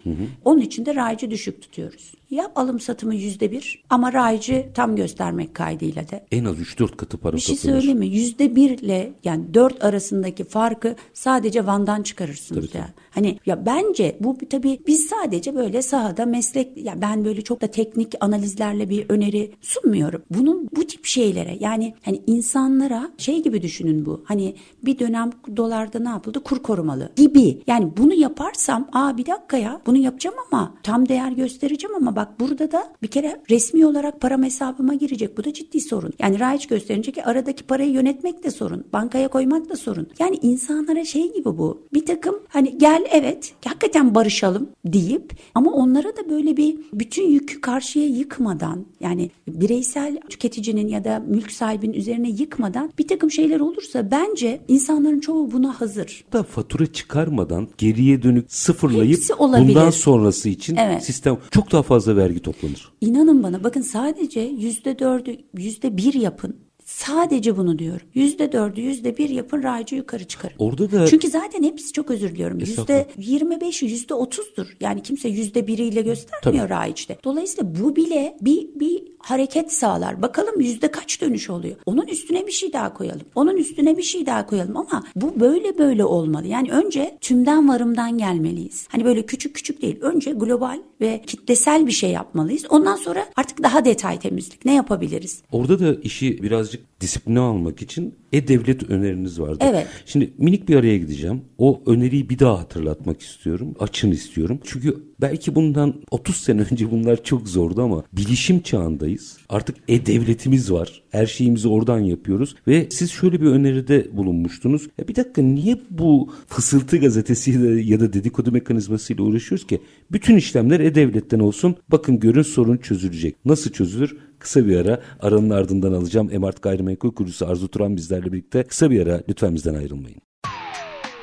Onun için de raici düşük tutuyoruz. Yap alım satımı yüzde bir ama raici tam göstermek kaydıyla de. En az 3-4 katı para Bir şey satılır. söyleyeyim mi? Yüzde birle yani dört arasındaki farkı sadece Van'dan çıkarırsınız Tabii, ya. Hani ya bence bu tabii biz sadece böyle sahada meslek ya ben böyle çok da teknik analizlerle bir öneri sunmuyorum. Bunun bu tip şeylere yani hani insanlara şey gibi düşünün bu. Hani bir dönem dolarda ne yapıldı? Kur korumalı gibi. Yani bunu yaparsam aa bir dakika ya bunu yapacağım ama tam değer göstereceğim ama bak burada da bir kere resmi olarak param hesabıma girecek. Bu da ciddi sorun. Yani raiç gösterince ki aradaki parayı yönetmek de sorun. Bankaya koymak da sorun. Yani insanlara şey gibi bu. Bir takım hani gel evet hakikaten barışalım deyip ama onlara da böyle bir bütün yükü karşıya yıkmadan yani bireysel tüketicinin ya da mülk sahibinin üzerine yıkmadan bir takım şeyler olursa bence insanların çoğu buna hazır. da fatura çıkarmadan geriye dönük sıfırlayıp Hepsi olabilir. bundan sonrası için Evet. sistem çok daha fazla vergi toplanır. İnanın bana bakın sadece yüzde dördü yüzde bir yapın. Sadece bunu diyorum. Yüzde dördü yüzde bir yapın raycı yukarı çıkarın. Orada da Çünkü zaten hepsi çok özür diliyorum. Yüzde yirmi beşi yüzde otuzdur. Yani kimse yüzde biriyle göstermiyor raiçte. Dolayısıyla bu bile bir, bir hareket sağlar. Bakalım yüzde kaç dönüş oluyor. Onun üstüne bir şey daha koyalım. Onun üstüne bir şey daha koyalım ama bu böyle böyle olmalı. Yani önce tümden varımdan gelmeliyiz. Hani böyle küçük küçük değil. Önce global ve kitlesel bir şey yapmalıyız. Ondan sonra artık daha detay temizlik. Ne yapabiliriz? Orada da işi birazcık disipline almak için e-devlet öneriniz vardı. Evet. Şimdi minik bir araya gideceğim. O öneriyi bir daha hatırlatmak istiyorum. Açın istiyorum. Çünkü belki bundan 30 sene önce bunlar çok zordu ama bilişim çağındayız. Artık e-devletimiz var. Her şeyimizi oradan yapıyoruz. Ve siz şöyle bir öneride bulunmuştunuz. Ya bir dakika niye bu fısıltı gazetesiyle ya da dedikodu mekanizmasıyla uğraşıyoruz ki? Bütün işlemler e-devletten olsun. Bakın görün sorun çözülecek. Nasıl çözülür? Kısa bir ara aranın ardından alacağım. Emart Gayrimenkul Kurucusu Arzu Turan bizlerle birlikte. Kısa bir ara lütfen bizden ayrılmayın.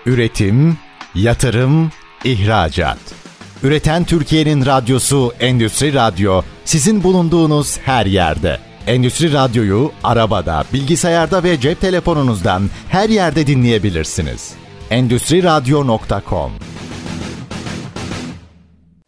Üretim, yatırım, ihracat. Üreten Türkiye'nin radyosu Endüstri Radyo sizin bulunduğunuz her yerde. Endüstri Radyo'yu arabada, bilgisayarda ve cep telefonunuzdan her yerde dinleyebilirsiniz. Endüstri Radyo.com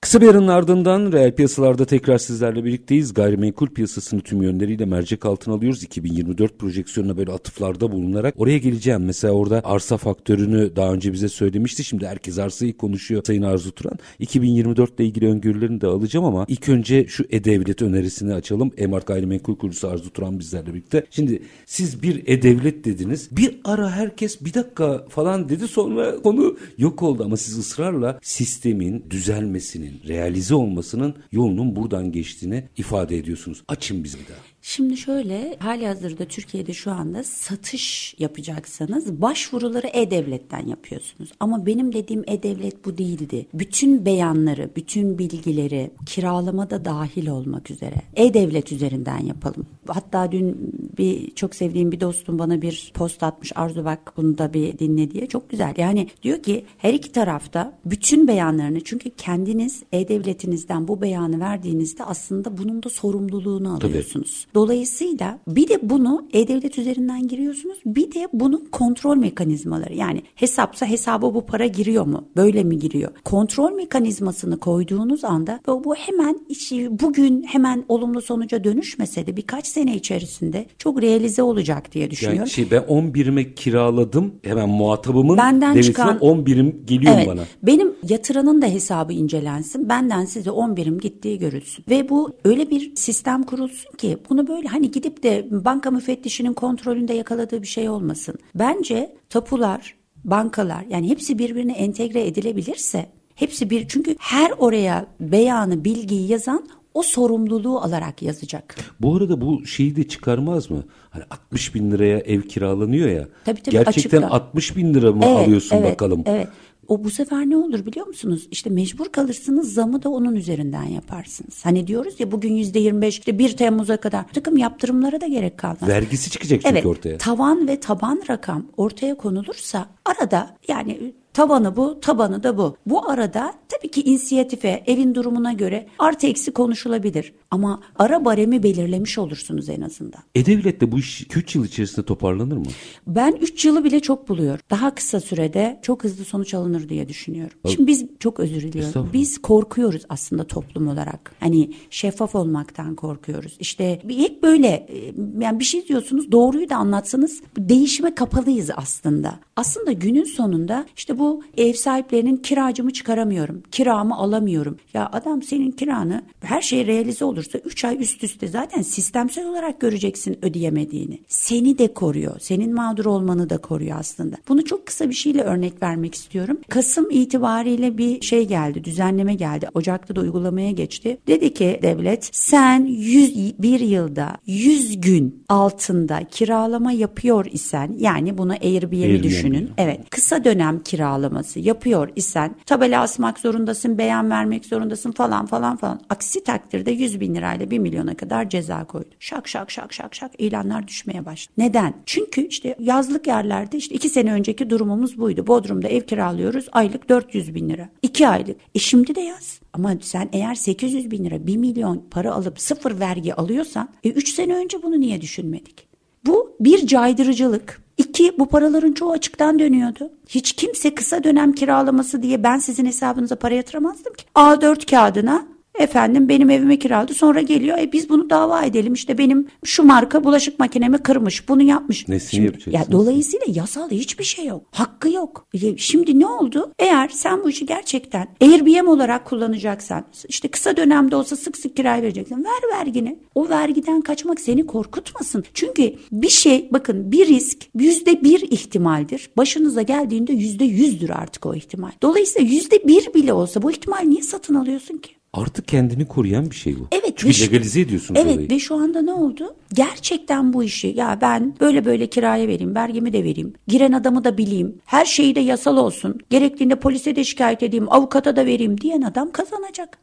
Kısa bir aranın ardından reel piyasalarda tekrar sizlerle birlikteyiz. Gayrimenkul piyasasını tüm yönleriyle mercek altına alıyoruz. 2024 projeksiyonuna böyle atıflarda bulunarak oraya geleceğim. Mesela orada arsa faktörünü daha önce bize söylemişti. Şimdi herkes arsayı konuşuyor Sayın Arzu Turan. 2024 ile ilgili öngörülerini de alacağım ama ilk önce şu E-Devlet önerisini açalım. Emart Gayrimenkul Kurucusu Arzu Turan bizlerle birlikte. Şimdi siz bir E-Devlet dediniz. Bir ara herkes bir dakika falan dedi sonra konu yok oldu ama siz ısrarla sistemin düzelmesinin, realize olmasının yolunun buradan geçtiğini ifade ediyorsunuz. Açın bizi bir daha. Şimdi şöyle hali hazırda Türkiye'de şu anda satış yapacaksanız başvuruları E-Devlet'ten yapıyorsunuz. Ama benim dediğim E-Devlet bu değildi. Bütün beyanları, bütün bilgileri kiralama da dahil olmak üzere E-Devlet üzerinden yapalım. Hatta dün bir çok sevdiğim bir dostum bana bir post atmış. Arzu bak bunu da bir dinle diye. Çok güzel. Yani diyor ki her iki tarafta bütün beyanlarını çünkü kendiniz E-Devletinizden bu beyanı verdiğinizde aslında bunun da sorumluluğunu alıyorsunuz. Dolayısıyla bir de bunu E-Devlet üzerinden giriyorsunuz. Bir de bunun kontrol mekanizmaları yani hesapsa hesaba bu para giriyor mu? Böyle mi giriyor? Kontrol mekanizmasını koyduğunuz anda bu hemen işi bugün hemen olumlu sonuca dönüşmese de birkaç sene içerisinde çok realize olacak diye düşünüyorum. Yani şey ben 10 birime kiraladım. Hemen muhatabımın Benden çıkan- 10 birim geliyor Evet. bana. Benim yatıranın da hesabı incelensin. Benden size 10 birim gittiği görülsün. Ve bu öyle bir sistem kurulsun ki bunu böyle hani gidip de banka müfettişinin kontrolünde yakaladığı bir şey olmasın. Bence tapular bankalar yani hepsi birbirine entegre edilebilirse hepsi bir çünkü her oraya beyanı bilgiyi yazan o sorumluluğu alarak yazacak. Bu arada bu şeyi de çıkarmaz mı? Hani 60 bin liraya ev kiralanıyor ya. Tabii, tabii, gerçekten açıkta. 60 bin lira mı Evet, alıyorsun evet, bakalım? Evet. O bu sefer ne olur biliyor musunuz? İşte mecbur kalırsınız zamı da onun üzerinden yaparsınız. Hani diyoruz ya bugün yüzde 25 işte 1 Temmuz'a kadar takım yaptırımlara da gerek kalmaz. Vergisi çıkacak çünkü evet, ortaya. tavan ve taban rakam ortaya konulursa arada yani tavanı bu, tabanı da bu. Bu arada tabii ki inisiyatife, evin durumuna göre artı eksi konuşulabilir. Ama ara baremi belirlemiş olursunuz en azından. E-Devlet'te bu iş 2-3 yıl içerisinde toparlanır mı? Ben 3 yılı bile çok buluyor. Daha kısa sürede çok hızlı sonuç alınır diye düşünüyorum. Şimdi biz çok özür diliyorum. Biz korkuyoruz aslında toplum olarak. Hani şeffaf olmaktan korkuyoruz. İşte hep böyle e, yani bir şey diyorsunuz doğruyu da anlatsanız değişime kapalıyız aslında. Aslında günün sonunda işte bu ev sahiplerinin kiracımı çıkaramıyorum. Kiramı alamıyorum. Ya adam senin kiranı her şey realize olursa 3 ay üst üste zaten sistemsel olarak göreceksin ödeyemediğini. Seni de koruyor. Senin mağdur olmanı da koruyor aslında. Bunu çok kısa bir şeyle örnek vermek istiyorum. Kasım itibariyle bir şey geldi, düzenleme geldi. Ocak'ta da uygulamaya geçti. Dedi ki devlet sen 101 yılda 100 gün altında kiralama yapıyor isen yani bunu Airbnb, Airbnb. düşünün. Evet kısa dönem kiralaması yapıyor isen tabela asmak zorundasın, beyan vermek zorundasın falan falan falan. Aksi takdirde 100 bin lirayla 1 milyona kadar ceza koydu. Şak şak şak şak şak ilanlar düşmeye başladı. Neden? Çünkü işte yazlık yerlerde işte 2 sene önceki durumumuz buydu. Bodrum'da ev kiralıyoruz aylık 400 bin lira. 2 aylık. E şimdi de yaz. Ama sen eğer 800 bin lira 1 milyon para alıp sıfır vergi alıyorsan 3 sene önce bunu niye düşünmedik? Bu bir caydırıcılık. İki, bu paraların çoğu açıktan dönüyordu. Hiç kimse kısa dönem kiralaması diye ben sizin hesabınıza para yatıramazdım ki. A4 kağıdına efendim benim evime kiraladı sonra geliyor e biz bunu dava edelim işte benim şu marka bulaşık makinemi kırmış bunu yapmış. Nesini Şimdi, yapacaksınız? Ya dolayısıyla yasal hiçbir şey yok. Hakkı yok. E, Şimdi ne oldu? Eğer sen bu işi gerçekten Airbnb olarak kullanacaksan işte kısa dönemde olsa sık sık kiraya vereceksin. Ver vergini. O vergiden kaçmak seni korkutmasın. Çünkü bir şey bakın bir risk yüzde bir ihtimaldir. Başınıza geldiğinde yüzde yüzdür artık o ihtimal. Dolayısıyla yüzde bir bile olsa bu ihtimal niye satın alıyorsun ki? Artık kendini koruyan bir şey bu. Evet. Çünkü ve legalize ediyorsun Evet olayı. ve şu anda ne oldu? Gerçekten bu işi ya ben böyle böyle kiraya vereyim, vergimi de vereyim. Giren adamı da bileyim. Her şeyi de yasal olsun. Gerektiğinde polise de şikayet edeyim, avukata da vereyim diyen adam kazanacak.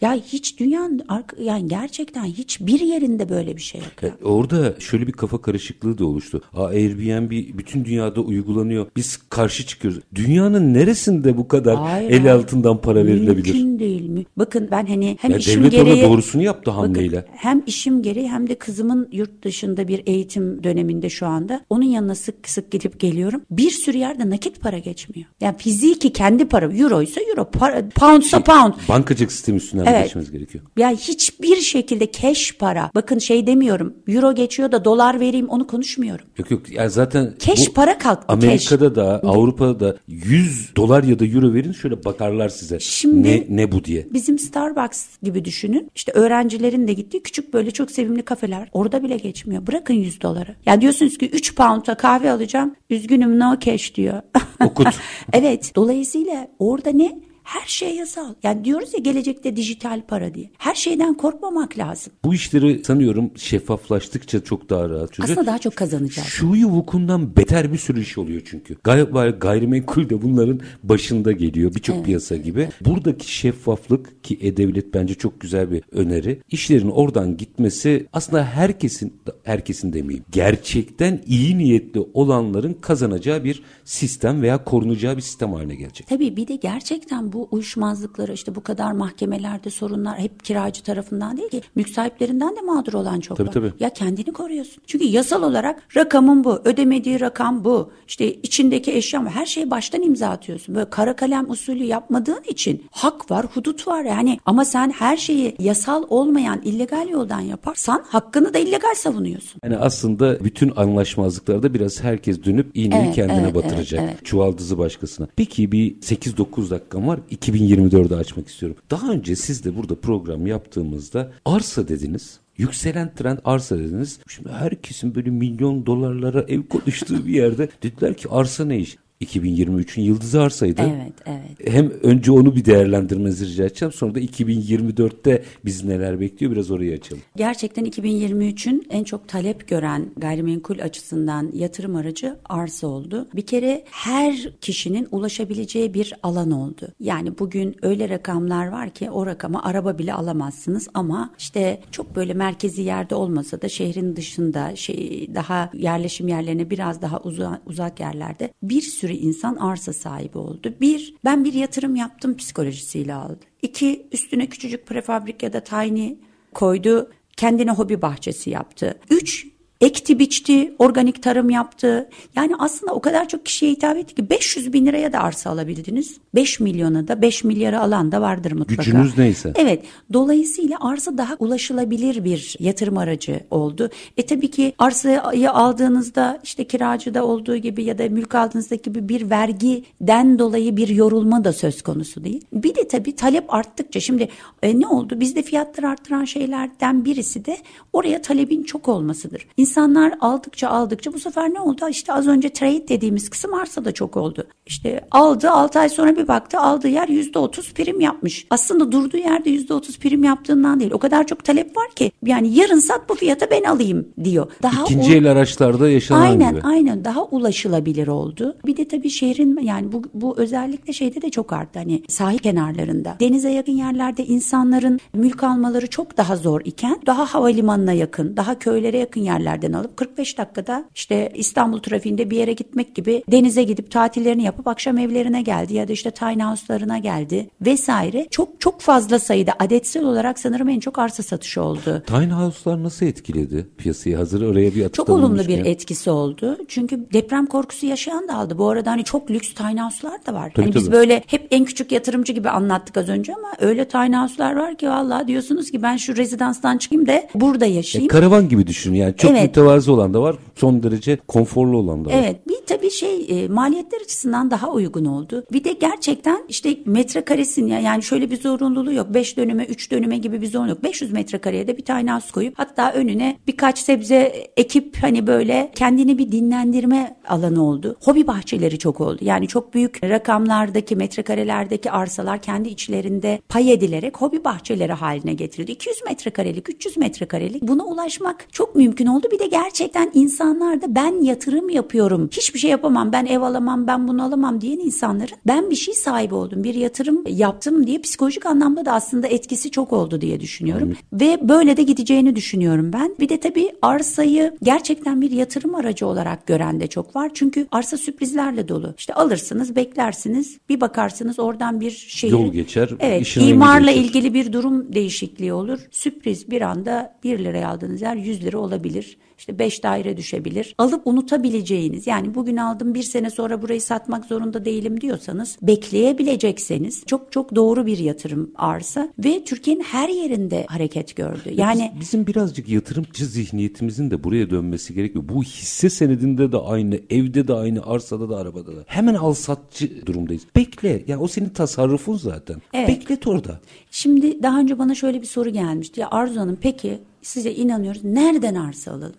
Ya hiç dünyanın yani gerçekten hiçbir yerinde böyle bir şey yok. ya. E, Orada şöyle bir kafa karışıklığı da oluştu. Aa, Airbnb bütün dünyada uygulanıyor. Biz karşı çıkıyoruz. Dünyanın neresinde bu kadar Hayır, el hayır. altından para verilebilir? Mümkün değil mi? Bakın ben hani hem Ya işim devlet gereği... orada doğrusunu yaptı Bakın, hamleyle. hem işim gereği hem de kızımın yurt dışında bir eğitim döneminde şu anda. Onun yanına sık sık gidip geliyorum. Bir sürü yerde nakit para geçmiyor. Yani fiziki kendi para. Euro ise euro. Para, poundsa pound. Bankacılık sistemi üstünden Evet. geçmemiz gerekiyor. Yani hiçbir şekilde cash para. Bakın şey demiyorum. Euro geçiyor da dolar vereyim onu konuşmuyorum. Yok yok yani zaten Cash bu para kalktı, Amerika'da da Avrupa'da da 100 dolar ya da euro verin şöyle bakarlar size. Şimdi- ne ne bu diye. Bizim Starbucks gibi düşünün. İşte öğrencilerin de gittiği küçük böyle çok sevimli kafeler. Orada bile geçmiyor. Bırakın 100 doları. Yani diyorsunuz ki 3 pound'a kahve alacağım. Üzgünüm no cash diyor. Okut. evet. Dolayısıyla orada ne? Her şey yasal. Yani diyoruz ya gelecekte dijital para diye. Her şeyden korkmamak lazım. Bu işleri sanıyorum şeffaflaştıkça çok daha rahat çözecek. Aslında daha çok kazanacağız. Şuyu vukundan beter bir sürü iş oluyor çünkü. Galiba gayrimenkul de bunların başında geliyor birçok piyasa gibi. Buradaki şeffaflık ki E-Devlet bence çok güzel bir öneri. İşlerin oradan gitmesi aslında herkesin, herkesin demeyeyim, gerçekten iyi niyetli olanların kazanacağı bir sistem veya korunacağı bir sistem haline gelecek. Tabii bir de gerçekten bu uyuşmazlıkları işte bu kadar mahkemelerde sorunlar hep kiracı tarafından değil ki mülk sahiplerinden de mağdur olan çok Tabii, var. tabii. Ya kendini koruyorsun. Çünkü yasal olarak rakamın bu, ödemediği rakam bu. İşte içindeki eşya var. Her şeyi baştan imza atıyorsun. Böyle kara kalem usulü yapmadığın için hak var, hudut var yani. Ama sen her şeyi yasal olmayan illegal yoldan yaparsan hakkını da illegal savunuyorsun. Yani aslında bütün anlaşmazlıklarda biraz herkes dönüp iğneyi Evet, kendine evet, batıracak. evet, evet. Çuvaldızı başkasına. Peki bir 8-9 dakikam var. 2024'ü açmak istiyorum. Daha önce siz de burada program yaptığımızda arsa dediniz. Yükselen trend arsa dediniz. Şimdi herkesin böyle milyon dolarlara ev konuştuğu bir yerde dediler ki arsa ne iş? 2023'ün yıldızı arsaydı. Evet, evet. Hem önce onu bir değerlendirmenizi rica edeceğim. Sonra da 2024'te biz neler bekliyor biraz orayı açalım. Gerçekten 2023'ün en çok talep gören gayrimenkul açısından yatırım aracı arsa oldu. Bir kere her kişinin ulaşabileceği bir alan oldu. Yani bugün öyle rakamlar var ki o rakama araba bile alamazsınız ama işte çok böyle merkezi yerde olmasa da şehrin dışında şey daha yerleşim yerlerine biraz daha uza, uzak yerlerde bir sürü insan arsa sahibi oldu. Bir, ben bir yatırım yaptım psikolojisiyle aldı. İki, üstüne küçücük prefabrik ya da tiny koydu. Kendine hobi bahçesi yaptı. Üç, ekti biçti, organik tarım yaptı. Yani aslında o kadar çok kişiye hitap etti ki 500 bin liraya da arsa alabildiniz. 5 milyona da 5 milyara alan da vardır mutlaka. Gücünüz neyse. Evet. Dolayısıyla arsa daha ulaşılabilir bir yatırım aracı oldu. E tabii ki arsayı aldığınızda işte kiracıda olduğu gibi ya da mülk aldığınızda gibi bir vergiden dolayı bir yorulma da söz konusu değil. Bir de tabii talep arttıkça şimdi e, ne oldu? Bizde fiyatları arttıran şeylerden birisi de oraya talebin çok olmasıdır. İnsanlar aldıkça aldıkça bu sefer ne oldu? İşte az önce trade dediğimiz kısım arsa da çok oldu. İşte aldı 6 ay sonra bir baktı aldığı yer %30 prim yapmış. Aslında durduğu yerde %30 prim yaptığından değil. O kadar çok talep var ki yani yarın sat bu fiyata ben alayım diyor. Daha İkinci el araçlarda yaşanan aynen, gibi. Aynen daha ulaşılabilir oldu. Bir de tabii şehrin yani bu, bu özellikle şeyde de çok arttı. Hani sahil kenarlarında. Denize yakın yerlerde insanların mülk almaları çok daha zor iken daha havalimanına yakın, daha köylere yakın yerlerden alıp 45 dakikada işte İstanbul trafiğinde bir yere gitmek gibi denize gidip tatillerini yapıp akşam evlerine geldi ya da işte tiny house'larına geldi vesaire. Çok çok fazla sayıda adetsel olarak sanırım en çok arsa satışı oldu. Tiny house'lar nasıl etkiledi piyasayı? Hazır oraya bir Çok olumlu bir etkisi oldu. Çünkü deprem korkusu yaşayan da aldı. Bu arada hani çok lüks tiny house'lar da var. Tabii, hani tabii. biz böyle hep en küçük yatırımcı gibi anlattık az önce ama öyle tiny house'lar var ki vallahi diyorsunuz ki ben şu rezidanstan çıkayım da burada yaşayayım. E, karavan gibi düşün yani çok Evet. Mütevazı olan da var. Son derece konforlu olan da var. Evet bir tabii şey e, maliyetler açısından daha uygun oldu. Bir de gerçekten işte metrekaresin ya yani şöyle bir zorunluluğu yok. 5 dönüme 3 dönüme gibi bir zorunluluk. 500 metrekareye de bir tane house koyup hatta önüne birkaç sebze ekip hani böyle kendini bir dinlendirme alanı oldu. Hobi bahçeleri çok oldu. Yani çok büyük rakamlardaki metrekarelerdeki arsalar kendi içlerinde pay edilerek hobi bahçeleri haline getirildi. 200 metrekarelik 300 metrekarelik buna ulaşmak çok mümkün oldu. Bir de gerçekten insanlar da ben yatırım yapıyorum. Hiçbir şey yapamam. Ben ev alamam. Ben bunu alamam diyen insanların ben bir şey sahibi oldum. Bir yatırım yaptım diye psikolojik anlamda da aslında etkisi çok oldu diye düşünüyorum. Ve böyle de gideceğini düşünüyorum ben. Bir de tabii arsayı gerçekten bir yatırım aracı olarak gören de çok var. Çünkü arsa sürprizlerle dolu. İşte alırsınız, beklersiniz, bir bakarsınız oradan bir şehir. Yol geçer, Evet, imarla değişir. ilgili bir durum değişikliği olur. Sürpriz bir anda 1 liraya aldığınız yer 100 lira olabilir. İşte 5 daire düşebilir. Alıp unutabileceğiniz yani bugün aldım bir sene sonra burayı satmak zorunda değilim diyorsanız bekleyebilecekseniz çok çok doğru bir yatırım arsa ve Türkiye'nin her yerinde hareket gördü. Yani Biz- bizim birazcık yatırımcı zihniyetimizin de buraya dönmesi gerekiyor. Bu hisse senedinde de aynı, evde de aynı, arsada da arabada da. Hemen al satçı durumdayız. Bekle. Yani o senin tasarrufun zaten. Evet. Beklet orada. Şimdi daha önce bana şöyle bir soru gelmişti. Ya Arzu Hanım peki size inanıyoruz. Nereden arsa alalım?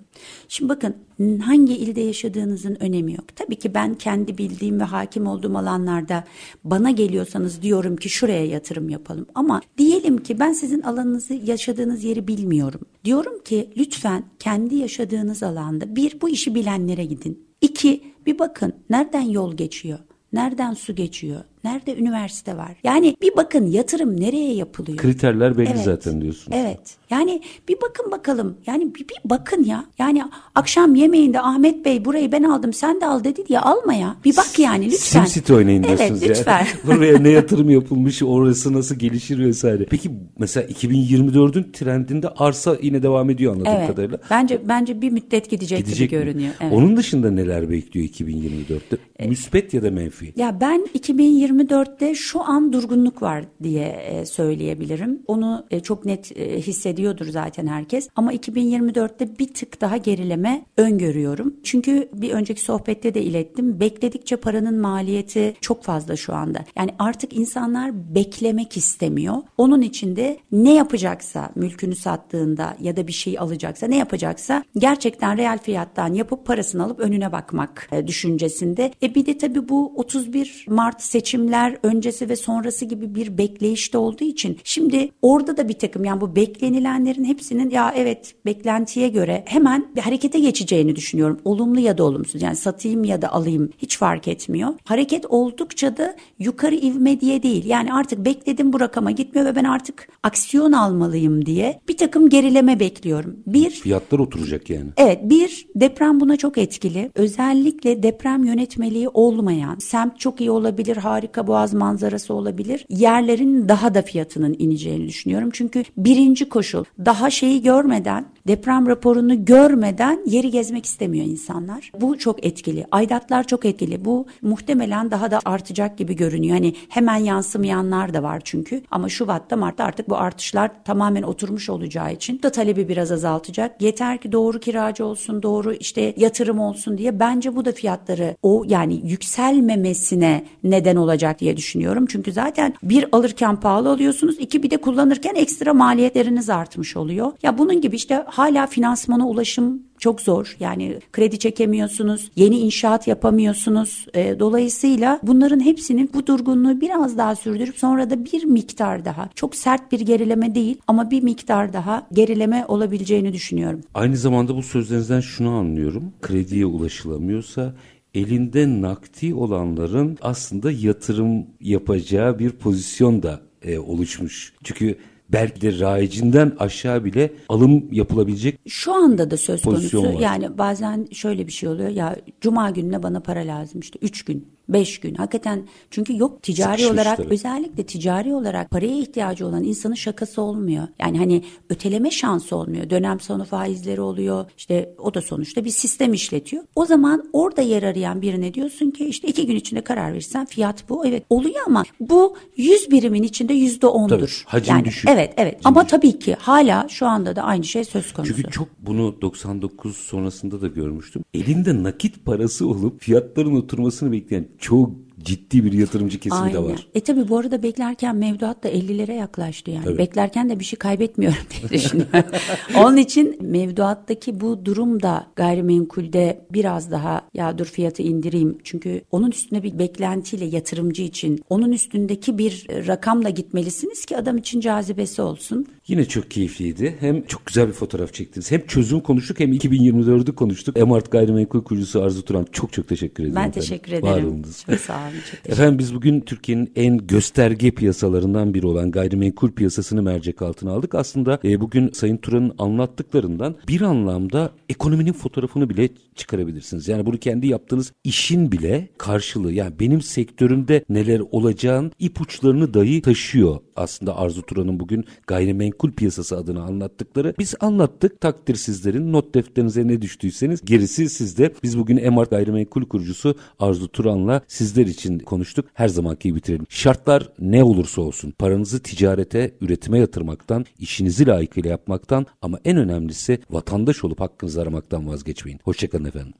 Şimdi bakın hangi ilde yaşadığınızın önemi yok. Tabii ki ben kendi bildiğim ve hakim olduğum alanlarda bana geliyorsanız diyorum ki şuraya yatırım yapalım. Ama diyelim ki ben sizin alanınızı yaşadığınız yeri bilmiyorum. Diyorum ki lütfen kendi yaşadığınız alanda bir bu işi bilenlere gidin. İki bir bakın nereden yol geçiyor? Nereden su geçiyor? Nerede üniversite var? Yani bir bakın yatırım nereye yapılıyor? Kriterler belli Evet. zaten diyorsun. Evet. Yani bir bakın bakalım. Yani bir, bir bakın ya. Yani akşam yemeğinde Ahmet Bey burayı ben aldım sen de al dedi diye alma ya. Bir bak yani lütfen. SimCity oynayın diyorsunuz Evet lütfen. yani. Buraya ne yatırım yapılmış, orası nasıl gelişir vesaire. Peki mesela 2024'ün trendinde arsa yine devam ediyor anladığım evet. kadarıyla. Bence bence bir müddet gidecek, Gidecek gibi mi? görünüyor. Evet. Onun dışında neler bekliyor 2024'te? Müspet ya da menfi? Ya ben 2024 2024'te şu an durgunluk var diye e, söyleyebilirim. Onu e, çok net e, hissediyordur zaten herkes. Ama 2024'te bir tık daha gerileme öngörüyorum. Çünkü bir önceki sohbette de ilettim. Bekledikçe paranın maliyeti çok fazla şu anda. Yani artık insanlar beklemek istemiyor. Onun için de ne yapacaksa mülkünü sattığında ya da bir şey alacaksa ne yapacaksa gerçekten reel fiyattan yapıp parasını alıp önüne bakmak düşüncesinde. E bir de tabii bu 31 Mart seçimler öncesi ve sonrası gibi bir bekleyişte olduğu için şimdi orada da bir takım yani bu beklenilenlerin hepsinin ya evet beklentiye göre hemen bir harekete geçeceğini düşünüyorum. Olumlu ya da olumsuz yani satayım ya da alayım hiç fark etmiyor. Hareket oldukça da yukarı ivme diye değil. Yani artık bekledim bu rakama gitmiyor ve ben artık aksiyon almalıyım diye bir takım gerileme bekliyorum. Bir fiyatlar oturacak yani. Evet bir deprem buna çok etkili. Özellikle deprem yönetmeliği olmayan semt çok iyi olabilir harika boğaz manzarası olabilir. Yerlerin daha da fiyatının ineceğini düşünüyorum. Çünkü birinci koşul daha şeyi görmeden deprem raporunu görmeden yeri gezmek istemiyor insanlar. Bu çok etkili. Aidatlar çok etkili. Bu muhtemelen daha da artacak gibi görünüyor. Hani hemen yansımayanlar da var çünkü. Ama Şubat'ta Mart'ta artık bu artışlar tamamen oturmuş olacağı için da talebi biraz azaltacak. Yeter ki doğru kiracı olsun, doğru işte yatırım olsun diye bence bu da fiyatları o yani yükselmemesine neden olacak diye düşünüyorum. Çünkü zaten bir alırken pahalı alıyorsunuz, iki bir de kullanırken ekstra maliyetleriniz artmış oluyor. Ya bunun gibi işte hala finansmana ulaşım çok zor. Yani kredi çekemiyorsunuz, yeni inşaat yapamıyorsunuz. E, dolayısıyla bunların hepsinin bu durgunluğu biraz daha sürdürüp sonra da bir miktar daha çok sert bir gerileme değil ama bir miktar daha gerileme olabileceğini düşünüyorum. Aynı zamanda bu sözlerinizden şunu anlıyorum. Krediye ulaşılamıyorsa elinde nakdi olanların aslında yatırım yapacağı bir pozisyon da e, oluşmuş. Çünkü belki de rayicinden aşağı bile alım yapılabilecek Şu anda da söz konusu. Var. Yani bazen şöyle bir şey oluyor. Ya cuma gününe bana para lazım işte 3 gün. 5 gün. Hakikaten çünkü yok ticari Sıkışmış olarak tabii. özellikle ticari olarak paraya ihtiyacı olan insanın şakası olmuyor. Yani hani öteleme şansı olmuyor. Dönem sonu faizleri oluyor. İşte o da sonuçta bir sistem işletiyor. O zaman orada yer arayan birine diyorsun ki işte iki gün içinde karar verirsen fiyat bu. Evet oluyor ama bu 100 birimin içinde yüzde ondur. Hacim yani, düşük. Evet evet hacim ama düşük. tabii ki hala şu anda da aynı şey söz konusu. Çünkü çok bunu 99 sonrasında da görmüştüm. Elinde nakit parası olup fiyatların oturmasını bekleyen çok ciddi bir yatırımcı kesimi Aynen. de var. E tabi bu arada beklerken mevduat da 50'lere yaklaştı yani. Tabii. Beklerken de bir şey kaybetmiyorum diye düşünüyorum. Onun için mevduattaki bu durum da gayrimenkulde biraz daha ya dur fiyatı indireyim. Çünkü onun üstüne bir beklentiyle yatırımcı için onun üstündeki bir rakamla gitmelisiniz ki adam için cazibesi olsun. Yine çok keyifliydi. Hem çok güzel bir fotoğraf çektiniz. Hem çözüm konuştuk hem 2024'ü konuştuk. Emart Gayrimenkul kurucusu Arzu Turan çok çok teşekkür ederim. Ben efendim. teşekkür ederim. Çok sağ olun. Efendim biz bugün Türkiye'nin en gösterge piyasalarından biri olan gayrimenkul piyasasını mercek altına aldık. Aslında e, bugün Sayın Turan'ın anlattıklarından bir anlamda ekonominin fotoğrafını bile çıkarabilirsiniz. Yani bunu kendi yaptığınız işin bile karşılığı. Yani benim sektörümde neler olacağın ipuçlarını dahi taşıyor aslında Arzu Turan'ın bugün gayrimenkul piyasası adına anlattıkları. Biz anlattık takdir sizlerin not defterinize ne düştüyseniz gerisi sizde. Biz bugün Emart Gayrimenkul kurucusu Arzu Turan'la sizler için konuştuk. Her zamanki bitirelim. Şartlar ne olursa olsun paranızı ticarete, üretime yatırmaktan, işinizi layıkıyla yapmaktan ama en önemlisi vatandaş olup hakkınızı aramaktan vazgeçmeyin. Hoşçakalın efendim.